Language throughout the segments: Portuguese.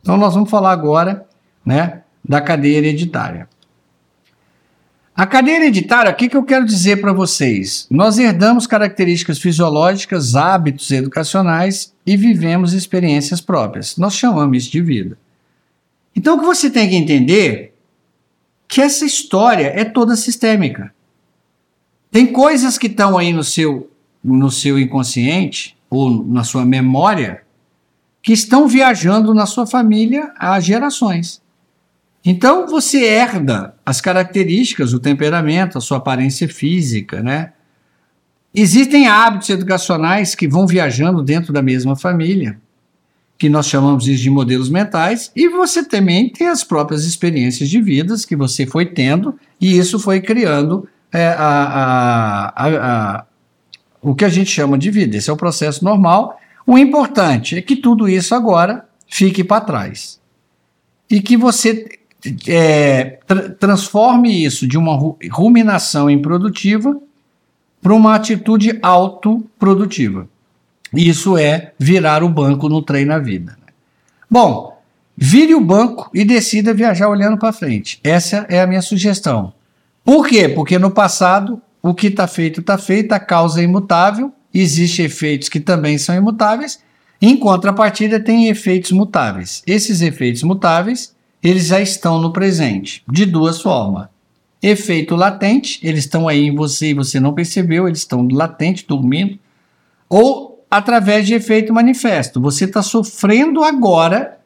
Então nós vamos falar agora, né, da cadeia hereditária. A cadeia hereditária, o que, que eu quero dizer para vocês? Nós herdamos características fisiológicas, hábitos educacionais e vivemos experiências próprias. Nós chamamos isso de vida. Então o que você tem que entender que essa história é toda sistêmica. Tem coisas que estão aí no seu, no seu inconsciente ou na sua memória que estão viajando na sua família há gerações. Então você herda as características, o temperamento, a sua aparência física, né? Existem hábitos educacionais que vão viajando dentro da mesma família, que nós chamamos isso de modelos mentais, e você também tem as próprias experiências de vidas que você foi tendo, e isso foi criando é, a, a, a, o que a gente chama de vida. Esse é o processo normal. O importante é que tudo isso agora fique para trás. E que você é, tra transforme isso de uma ruminação improdutiva para uma atitude autoprodutiva. Isso é virar o banco no trem na vida. Bom, vire o banco e decida viajar olhando para frente. Essa é a minha sugestão. Por quê? Porque no passado o que está feito está feito, a causa é imutável, existem efeitos que também são imutáveis, em contrapartida tem efeitos mutáveis. Esses efeitos mutáveis eles já estão no presente, de duas formas. Efeito latente, eles estão aí em você e você não percebeu, eles estão latente, dormindo. Ou através de efeito manifesto, você está sofrendo agora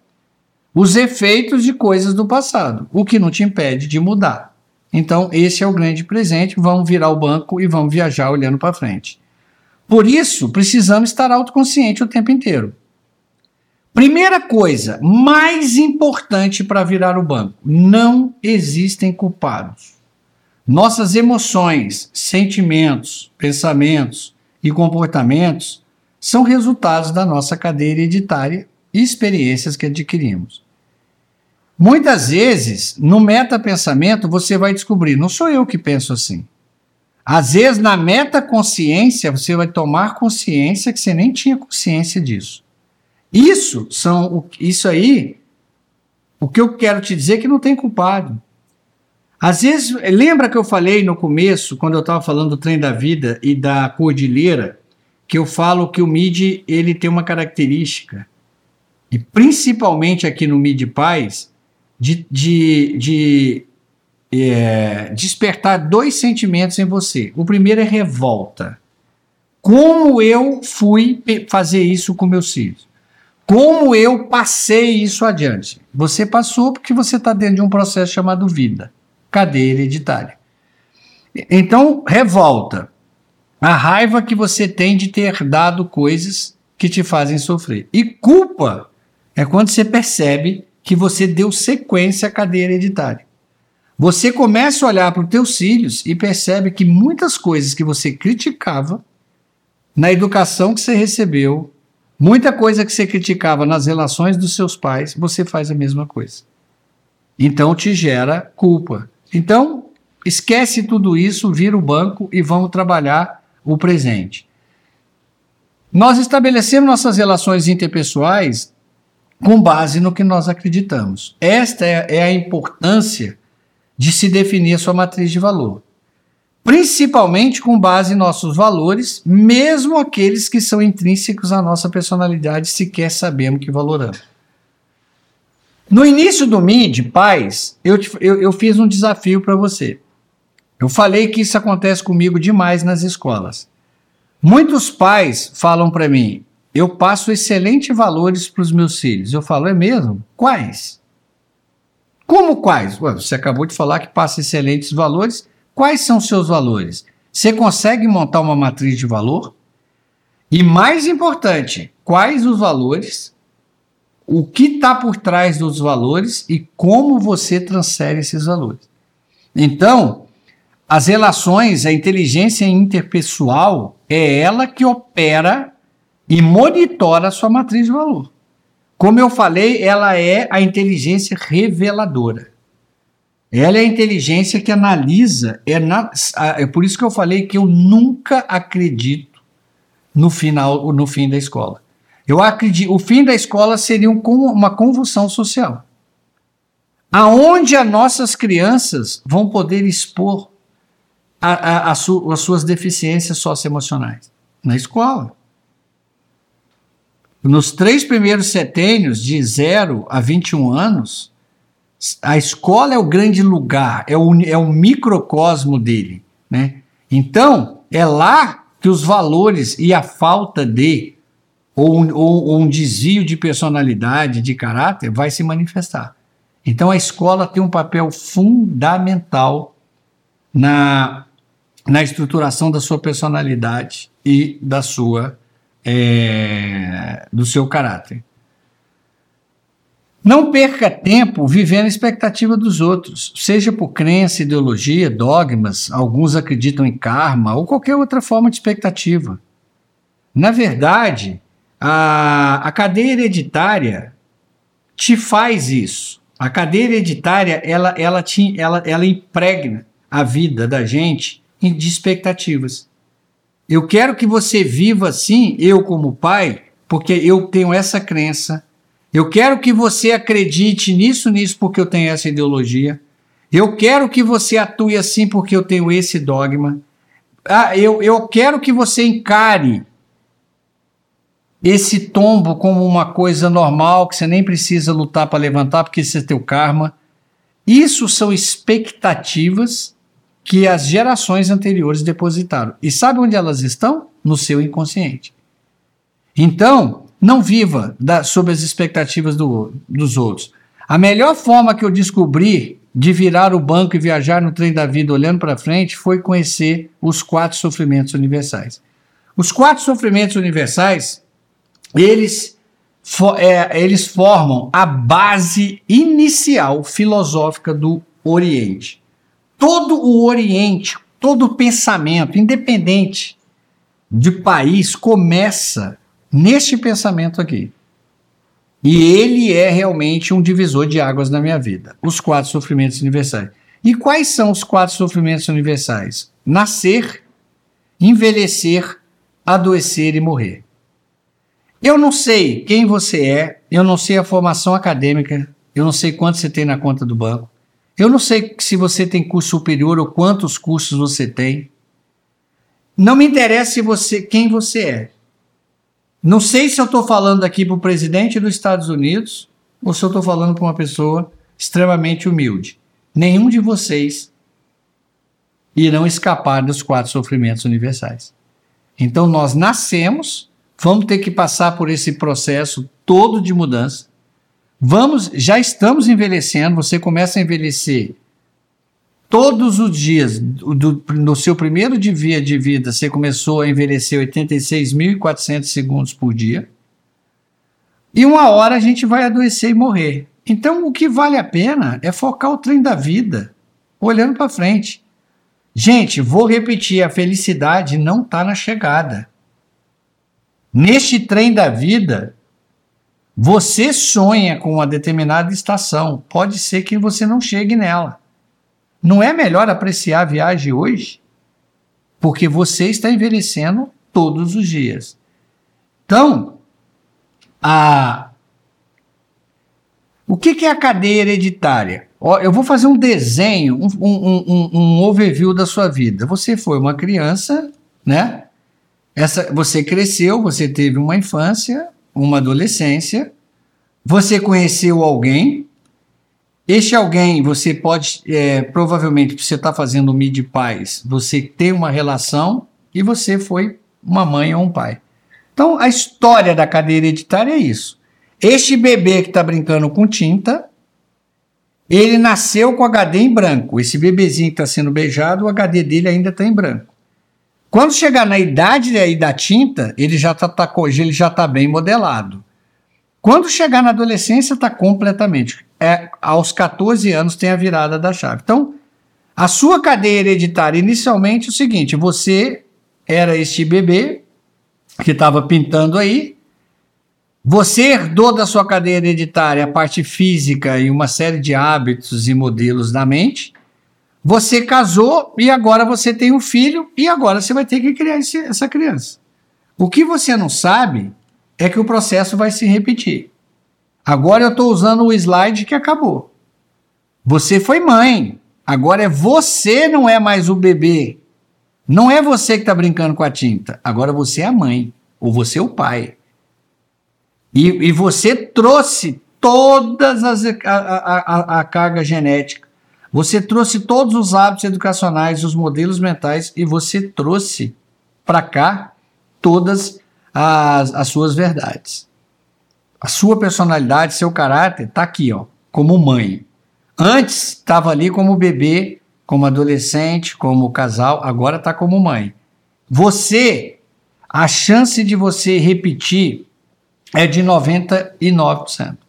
os efeitos de coisas do passado, o que não te impede de mudar. Então, esse é o grande presente. Vamos virar o banco e vamos viajar olhando para frente. Por isso, precisamos estar autoconsciente o tempo inteiro. Primeira coisa, mais importante para virar o banco: não existem culpados. Nossas emoções, sentimentos, pensamentos e comportamentos são resultados da nossa cadeia hereditária e experiências que adquirimos. Muitas vezes, no metapensamento, você vai descobrir: não sou eu que penso assim. Às vezes, na metaconsciência, você vai tomar consciência que você nem tinha consciência disso. Isso são isso aí. O que eu quero te dizer é que não tem culpado. Às vezes, lembra que eu falei no começo, quando eu estava falando do trem da vida e da cordilheira, que eu falo que o MID ele tem uma característica, e principalmente aqui no MID Paz, de, de, de é, despertar dois sentimentos em você. O primeiro é revolta. Como eu fui fazer isso com meus filhos? Como eu passei isso adiante? Você passou porque você está dentro de um processo chamado vida, cadeia hereditária. Então, revolta. A raiva que você tem de ter dado coisas que te fazem sofrer. E culpa é quando você percebe que você deu sequência à cadeia hereditária. Você começa a olhar para os teus filhos e percebe que muitas coisas que você criticava na educação que você recebeu, Muita coisa que você criticava nas relações dos seus pais, você faz a mesma coisa. Então te gera culpa. Então, esquece tudo isso, vira o banco e vamos trabalhar o presente. Nós estabelecemos nossas relações interpessoais com base no que nós acreditamos. Esta é, é a importância de se definir a sua matriz de valor principalmente com base em nossos valores, mesmo aqueles que são intrínsecos à nossa personalidade, sequer sabemos que valoramos. No início do MID, pais, eu, eu, eu fiz um desafio para você. Eu falei que isso acontece comigo demais nas escolas. Muitos pais falam para mim, eu passo excelentes valores para os meus filhos. Eu falo, é mesmo? Quais? Como quais? Ué, você acabou de falar que passa excelentes valores Quais são seus valores? Você consegue montar uma matriz de valor? E mais importante, quais os valores? O que está por trás dos valores e como você transfere esses valores? Então, as relações, a inteligência interpessoal é ela que opera e monitora a sua matriz de valor. Como eu falei, ela é a inteligência reveladora. Ela é a inteligência que analisa. É, na, é por isso que eu falei que eu nunca acredito no final, no fim da escola. Eu acredito, o fim da escola seria um, uma convulsão social, aonde as nossas crianças vão poder expor a, a, a su, as suas deficiências socioemocionais na escola. Nos três primeiros setênios, de 0 a 21 anos, a escola é o grande lugar, é o, é o microcosmo dele. Né? Então, é lá que os valores e a falta de, ou ou, ou um desvio de personalidade, de caráter, vai se manifestar. Então, a escola tem um papel fundamental na, na estruturação da sua personalidade e da sua é, do seu caráter. Não perca tempo vivendo a expectativa dos outros, seja por crença, ideologia, dogmas, alguns acreditam em karma ou qualquer outra forma de expectativa. Na verdade, a, a cadeia hereditária te faz isso. A cadeia hereditária ela, ela, te, ela, ela impregna a vida da gente de expectativas. Eu quero que você viva assim, eu como pai, porque eu tenho essa crença. Eu quero que você acredite nisso, nisso, porque eu tenho essa ideologia. Eu quero que você atue assim, porque eu tenho esse dogma. Ah, eu, eu quero que você encare esse tombo como uma coisa normal, que você nem precisa lutar para levantar, porque esse é teu karma. Isso são expectativas que as gerações anteriores depositaram. E sabe onde elas estão? No seu inconsciente. Então, não viva da, sob as expectativas do, dos outros. A melhor forma que eu descobri de virar o banco e viajar no trem da vida olhando para frente foi conhecer os quatro sofrimentos universais. Os quatro sofrimentos universais, eles, é, eles formam a base inicial filosófica do Oriente todo o Oriente, todo o pensamento, independente de país, começa neste pensamento aqui. E ele é realmente um divisor de águas na minha vida. Os quatro sofrimentos universais. E quais são os quatro sofrimentos universais? Nascer, envelhecer, adoecer e morrer. Eu não sei quem você é, eu não sei a formação acadêmica, eu não sei quanto você tem na conta do banco, eu não sei se você tem curso superior ou quantos cursos você tem. Não me interessa você, quem você é. Não sei se eu estou falando aqui para o presidente dos Estados Unidos ou se eu estou falando para uma pessoa extremamente humilde. Nenhum de vocês irão escapar dos quatro sofrimentos universais. Então nós nascemos, vamos ter que passar por esse processo todo de mudança. Vamos, já estamos envelhecendo, você começa a envelhecer todos os dias, do, no seu primeiro dia de vida, você começou a envelhecer 86.400 segundos por dia. E uma hora a gente vai adoecer e morrer. Então, o que vale a pena é focar o trem da vida, olhando para frente. Gente, vou repetir: a felicidade não está na chegada. Neste trem da vida, você sonha com uma determinada estação, pode ser que você não chegue nela. Não é melhor apreciar a viagem hoje? Porque você está envelhecendo todos os dias. Então, a... o que é a cadeia hereditária? Eu vou fazer um desenho, um, um, um, um overview da sua vida. Você foi uma criança, né? Essa, você cresceu, você teve uma infância, uma adolescência, você conheceu alguém, este alguém você pode, é, provavelmente, você está fazendo o mid pais, você tem uma relação e você foi uma mãe ou um pai. Então, a história da cadeia hereditária é isso. Este bebê que está brincando com tinta, ele nasceu com HD em branco. Esse bebezinho que está sendo beijado, o HD dele ainda está em branco. Quando chegar na idade aí da tinta, ele já está tá, ele já tá bem modelado. Quando chegar na adolescência, está completamente. É, aos 14 anos tem a virada da chave. Então, a sua cadeia hereditária inicialmente é o seguinte: você era este bebê que estava pintando aí, Você herdou da sua cadeia hereditária a parte física e uma série de hábitos e modelos da mente. Você casou e agora você tem um filho e agora você vai ter que criar esse, essa criança. O que você não sabe é que o processo vai se repetir. Agora eu estou usando o slide que acabou. Você foi mãe. Agora é você, não é mais o bebê. Não é você que está brincando com a tinta. Agora você é a mãe. Ou você é o pai. E, e você trouxe todas as a, a, a, a carga genética. Você trouxe todos os hábitos educacionais, os modelos mentais e você trouxe para cá todas as, as suas verdades. A sua personalidade, seu caráter está aqui, ó, como mãe. Antes estava ali como bebê, como adolescente, como casal, agora está como mãe. Você, a chance de você repetir é de 99%.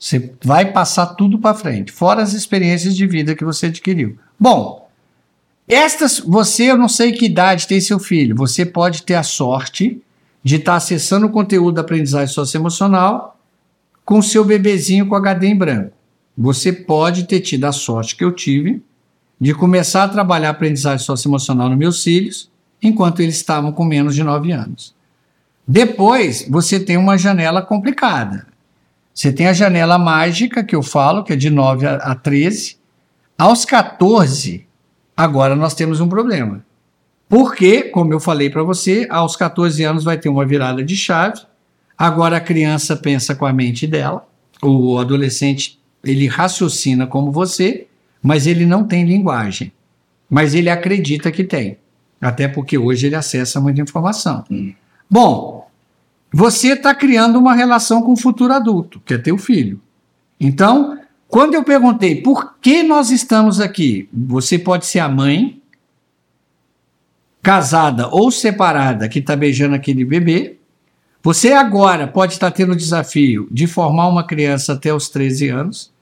Você vai passar tudo para frente, fora as experiências de vida que você adquiriu. Bom, estas, você, eu não sei que idade tem seu filho, você pode ter a sorte de estar tá acessando o conteúdo da aprendizagem socioemocional com seu bebezinho com HD em branco. Você pode ter tido a sorte que eu tive de começar a trabalhar a aprendizagem socioemocional nos meus filhos enquanto eles estavam com menos de 9 anos. Depois, você tem uma janela complicada. Você tem a janela mágica, que eu falo, que é de 9 a 13. Aos 14, agora nós temos um problema. Porque, como eu falei para você, aos 14 anos vai ter uma virada de chave. Agora a criança pensa com a mente dela, o adolescente ele raciocina como você, mas ele não tem linguagem. Mas ele acredita que tem. Até porque hoje ele acessa muita informação. Hum. Bom, você está criando uma relação com o futuro adulto, que é teu filho. Então, quando eu perguntei por que nós estamos aqui, você pode ser a mãe, casada ou separada, que está beijando aquele bebê. Você agora pode estar tendo o desafio de formar uma criança até os 13 anos.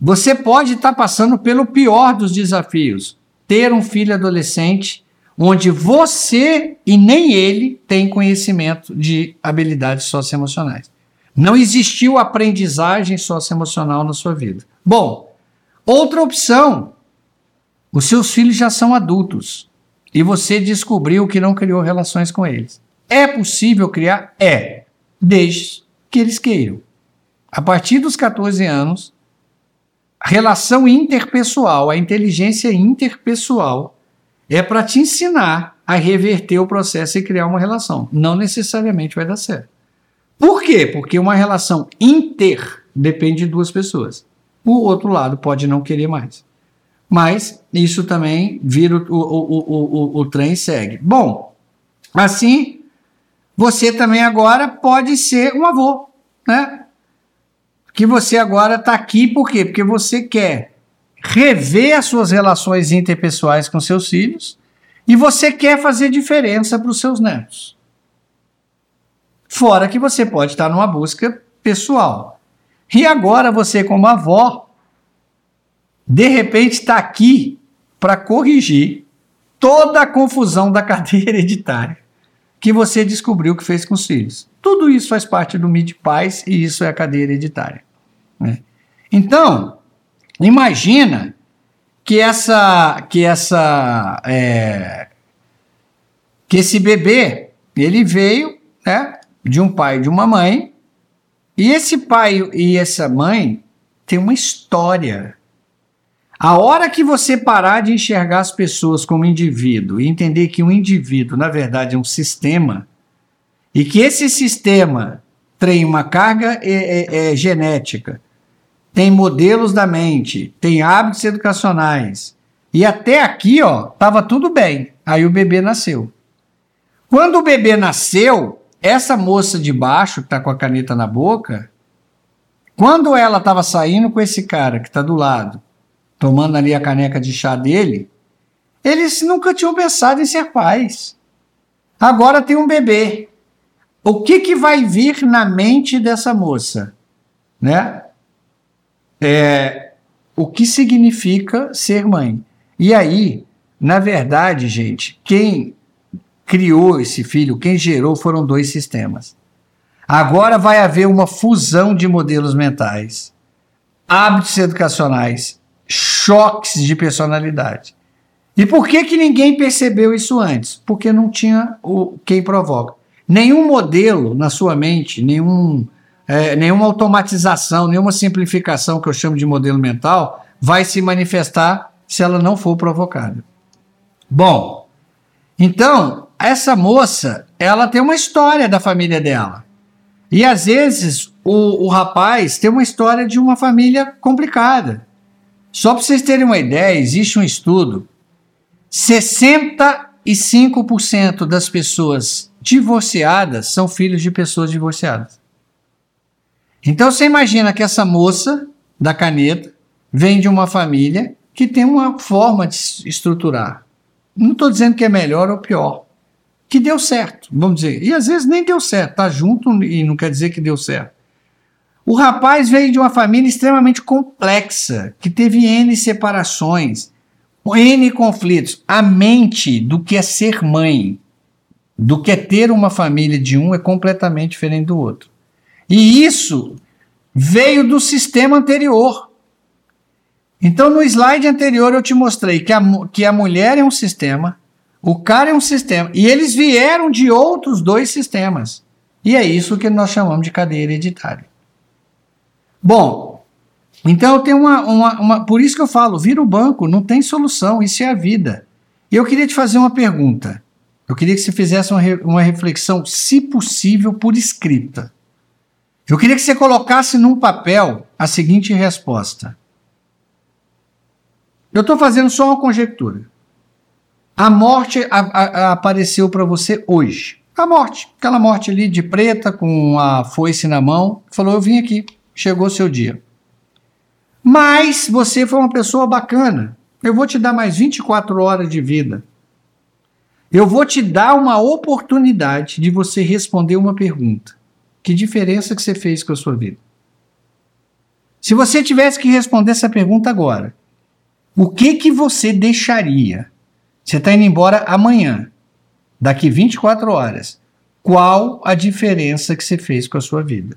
Você pode estar passando pelo pior dos desafios, ter um filho adolescente onde você e nem ele tem conhecimento de habilidades socioemocionais. Não existiu aprendizagem socioemocional na sua vida. Bom, outra opção: os seus filhos já são adultos e você descobriu que não criou relações com eles. É possível criar? É, desde que eles queiram. A partir dos 14 anos, relação interpessoal, a inteligência interpessoal é para te ensinar a reverter o processo e criar uma relação. Não necessariamente vai dar certo. Por quê? Porque uma relação inter depende de duas pessoas. O outro lado pode não querer mais. Mas isso também vira o, o, o, o, o trem segue. Bom, assim, você também agora pode ser um avô, né? Que você agora está aqui por quê? Porque você quer rever as suas relações interpessoais com seus filhos e você quer fazer diferença para os seus netos. Fora que você pode estar numa busca pessoal. E agora você, como avó, de repente está aqui para corrigir toda a confusão da cadeia hereditária que você descobriu que fez com os filhos. Tudo isso faz parte do MID Paz e isso é a cadeia hereditária. Né? Então, Imagina que essa que essa é, que esse bebê ele veio né, de um pai e de uma mãe e esse pai e essa mãe tem uma história. A hora que você parar de enxergar as pessoas como indivíduo e entender que um indivíduo, na verdade, é um sistema, e que esse sistema tem uma carga é, é, é genética, tem modelos da mente, tem hábitos educacionais. E até aqui, ó, tava tudo bem. Aí o bebê nasceu. Quando o bebê nasceu, essa moça de baixo, que tá com a caneta na boca, quando ela estava saindo com esse cara que está do lado, tomando ali a caneca de chá dele, eles nunca tinham pensado em ser pais. Agora tem um bebê. O que, que vai vir na mente dessa moça? Né? É, o que significa ser mãe. E aí, na verdade, gente, quem criou esse filho, quem gerou foram dois sistemas. Agora vai haver uma fusão de modelos mentais, hábitos educacionais, choques de personalidade. E por que, que ninguém percebeu isso antes? Porque não tinha o quem provoca. Nenhum modelo na sua mente, nenhum, é, nenhuma automatização, nenhuma simplificação que eu chamo de modelo mental vai se manifestar se ela não for provocada. Bom, então, essa moça, ela tem uma história da família dela. E às vezes o, o rapaz tem uma história de uma família complicada. Só para vocês terem uma ideia, existe um estudo: 65% das pessoas divorciadas são filhos de pessoas divorciadas. Então você imagina que essa moça da caneta vem de uma família que tem uma forma de estruturar. Não estou dizendo que é melhor ou pior. Que deu certo, vamos dizer. E às vezes nem deu certo, tá junto e não quer dizer que deu certo. O rapaz veio de uma família extremamente complexa, que teve N separações, N conflitos. A mente do que é ser mãe, do que é ter uma família de um, é completamente diferente do outro. E isso veio do sistema anterior. Então, no slide anterior, eu te mostrei que a, que a mulher é um sistema, o cara é um sistema, e eles vieram de outros dois sistemas. E é isso que nós chamamos de cadeia hereditária. Bom, então eu tenho uma, uma, uma. Por isso que eu falo, vira o banco, não tem solução, isso é a vida. E eu queria te fazer uma pergunta. Eu queria que você fizesse uma, uma reflexão, se possível, por escrita. Eu queria que você colocasse num papel a seguinte resposta. Eu estou fazendo só uma conjectura. A morte a, a, apareceu para você hoje. A morte, aquela morte ali de preta com a foice na mão, falou: Eu vim aqui, chegou o seu dia. Mas você foi uma pessoa bacana. Eu vou te dar mais 24 horas de vida. Eu vou te dar uma oportunidade de você responder uma pergunta. Que diferença que você fez com a sua vida? Se você tivesse que responder essa pergunta agora, o que que você deixaria? Você está indo embora amanhã, daqui 24 horas. Qual a diferença que você fez com a sua vida?